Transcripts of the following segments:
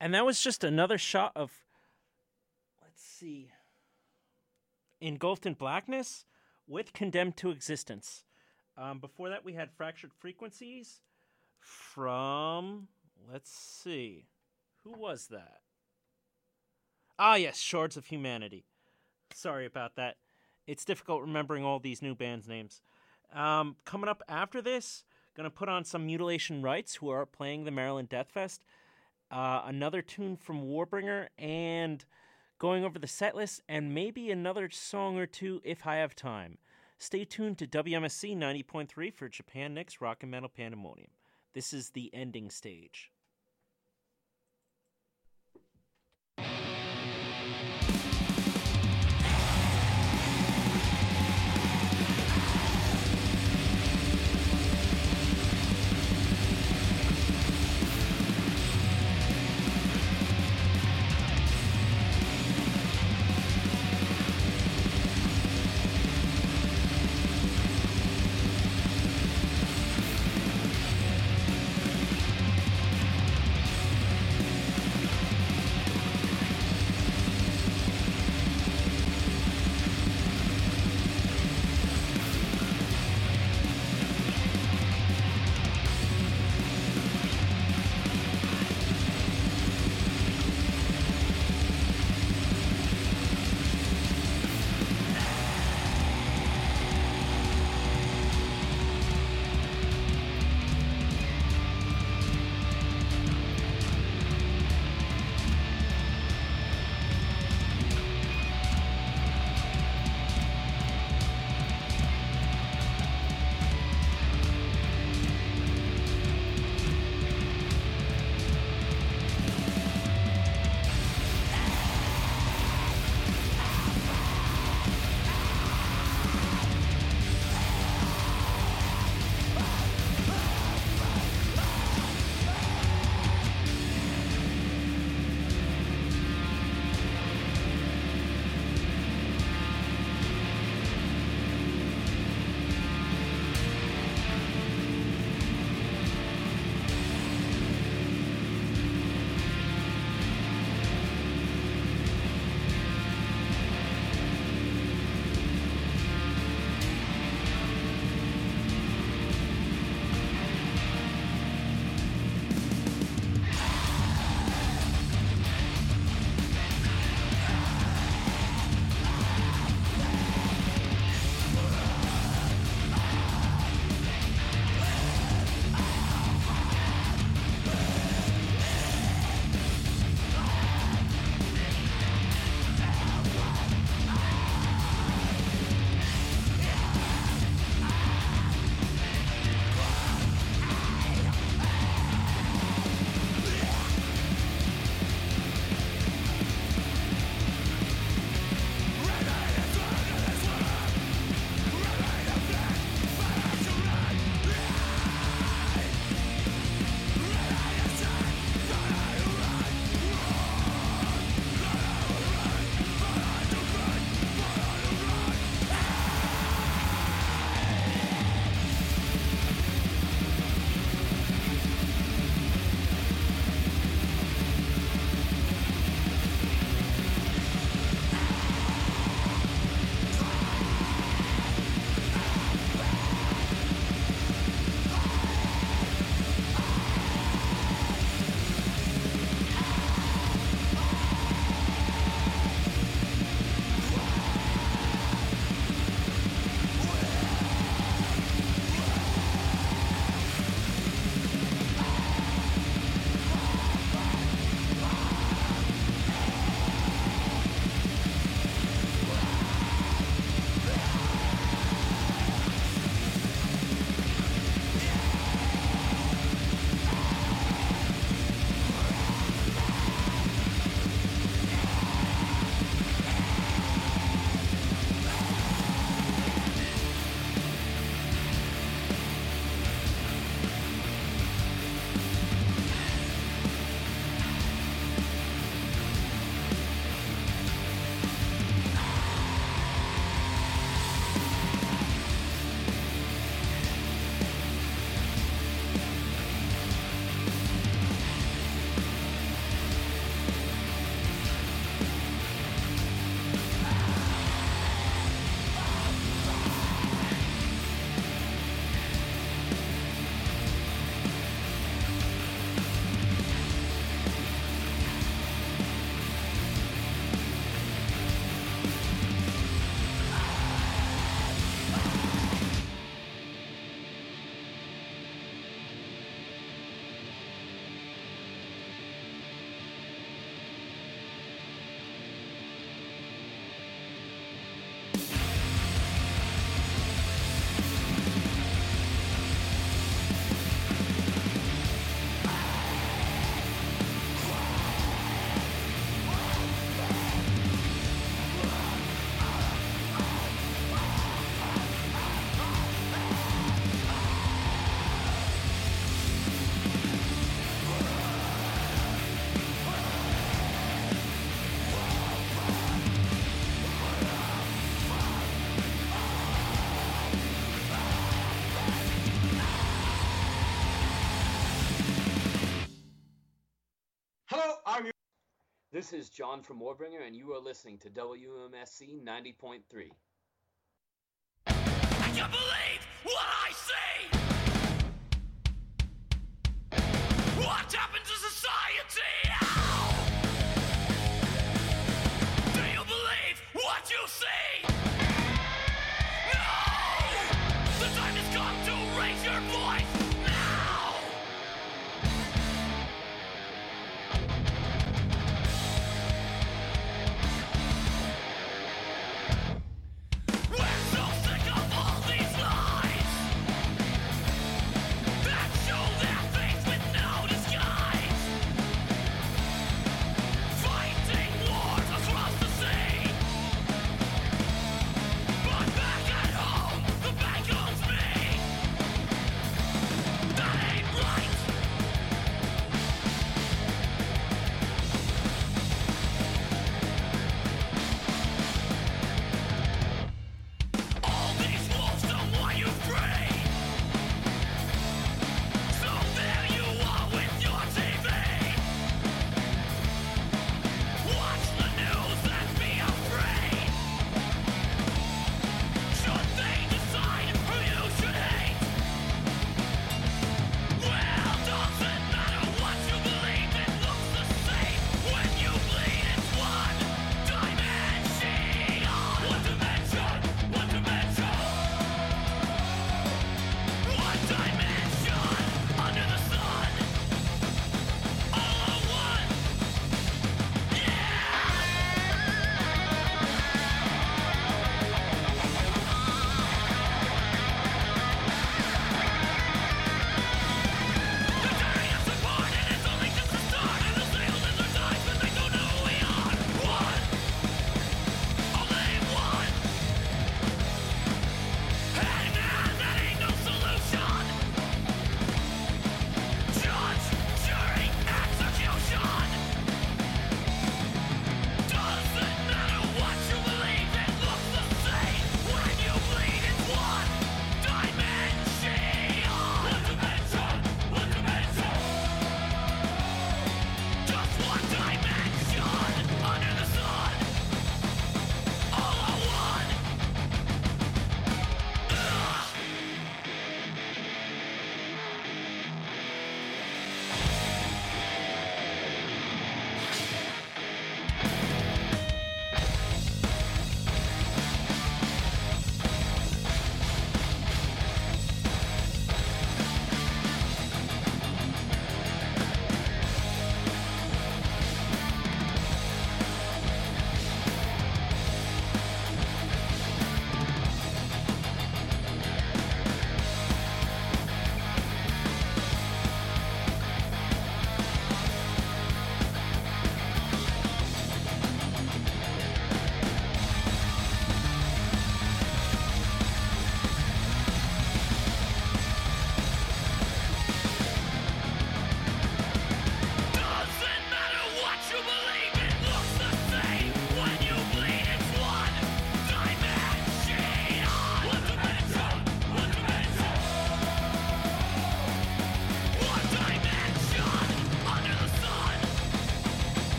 And that was just another shot of, let's see, Engulfed in Blackness with Condemned to Existence. Um, before that, we had Fractured Frequencies from, let's see, who was that? Ah, yes, Shards of Humanity. Sorry about that. It's difficult remembering all these new bands' names. Um, coming up after this, gonna put on some Mutilation Rites, who are playing the Maryland Death Fest. Uh, another tune from Warbringer, and going over the set list, and maybe another song or two if I have time. Stay tuned to WMSC 90.3 for Japan Next Rock and Metal Pandemonium. This is the ending stage. This is John from Warbringer, and you are listening to WMSC 90.3. I can't believe what I see! What happened to society? Ow! Do you believe what you see?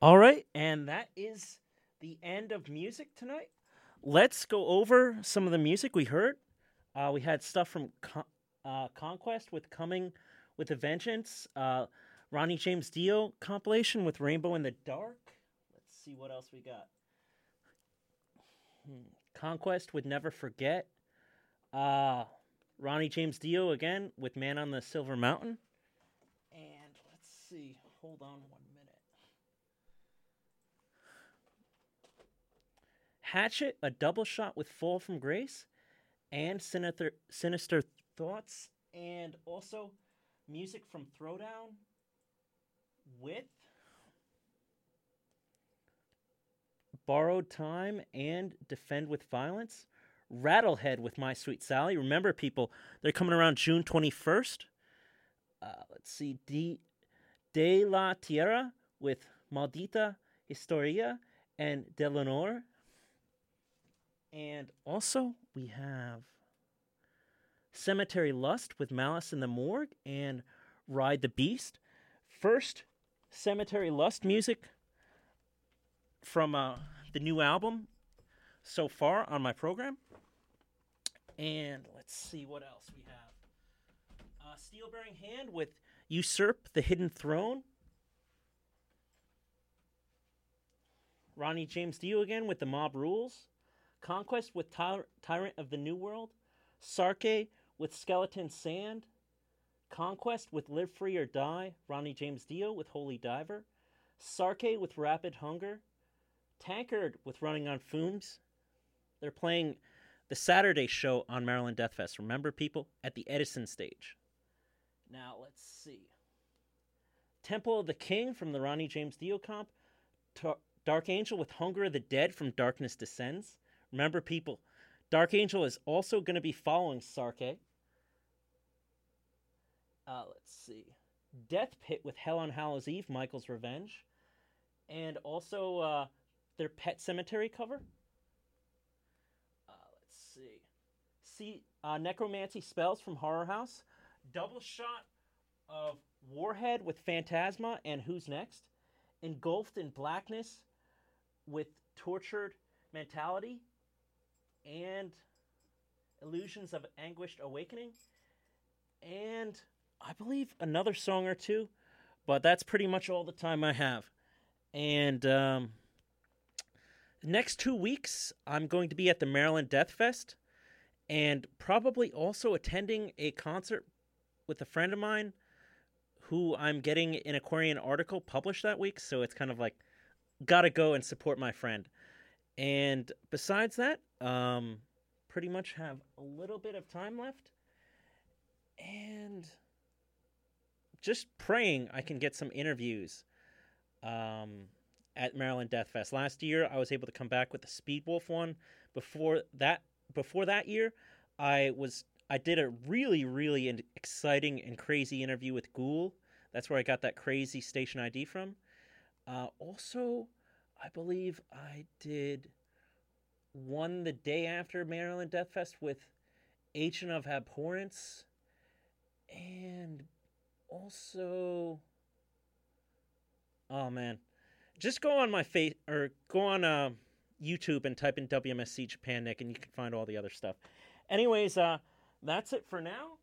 All right, and that is the end of music tonight. Let's go over some of the music we heard. Uh, we had stuff from Con- uh, Conquest with Coming with a Vengeance, uh, Ronnie James Dio compilation with Rainbow in the Dark. Let's see what else we got. Hmm. Conquest would Never Forget. Uh, Ronnie James Dio again with Man on the Silver Mountain. And let's see. Hold on one minute. Hatchet, a double shot with Fall from Grace, and Sinister, Sinister Thoughts, and also music from Throwdown with Borrowed Time and Defend with Violence. Rattlehead with My Sweet Sally. Remember, people, they're coming around June 21st. Uh, let's see, De, De La Tierra with Maldita Historia and De Lenore. And also, we have Cemetery Lust with Malice in the Morgue and Ride the Beast. First, Cemetery Lust music from uh, the new album so far on my program. And let's see what else we have. Uh, Steel Bearing Hand with Usurp the Hidden Throne. Ronnie James Dio again with The Mob Rules. Conquest with Ty- Tyrant of the New World. Sarke with Skeleton Sand. Conquest with Live Free or Die. Ronnie James Dio with Holy Diver. Sarke with Rapid Hunger. Tankard with Running on Fumes. They're playing the Saturday show on Maryland Death Fest. Remember, people, at the Edison stage. Now, let's see. Temple of the King from the Ronnie James Dio comp. Dark Angel with Hunger of the Dead from Darkness Descends. Remember, people, Dark Angel is also going to be following Sarke. Uh, let's see. Death Pit with Hell on Hallows Eve, Michael's Revenge. And also uh, their Pet Sematary cover. Uh, let's see. See uh, Necromancy Spells from Horror House. Double shot of Warhead with Phantasma and Who's Next. Engulfed in Blackness with Tortured Mentality and Illusions of Anguished Awakening. And I believe another song or two, but that's pretty much all the time I have. And um, next two weeks, I'm going to be at the Maryland Death Fest and probably also attending a concert with a friend of mine who I'm getting an Aquarian article published that week. So it's kind of like, gotta go and support my friend. And besides that, um, pretty much have a little bit of time left. And just praying I can get some interviews um, at Maryland Death Fest. Last year, I was able to come back with the Speedwolf one. Before that, before that year, I was I did a really really in- exciting and crazy interview with Ghoul. That's where I got that crazy station ID from. Uh, also, I believe I did one the day after Maryland Death Fest with Agent of Abhorrence, and also, oh man, just go on my face or go on uh, YouTube and type in WMSC Japan Nick, and you can find all the other stuff. Anyways, uh, that's it for now.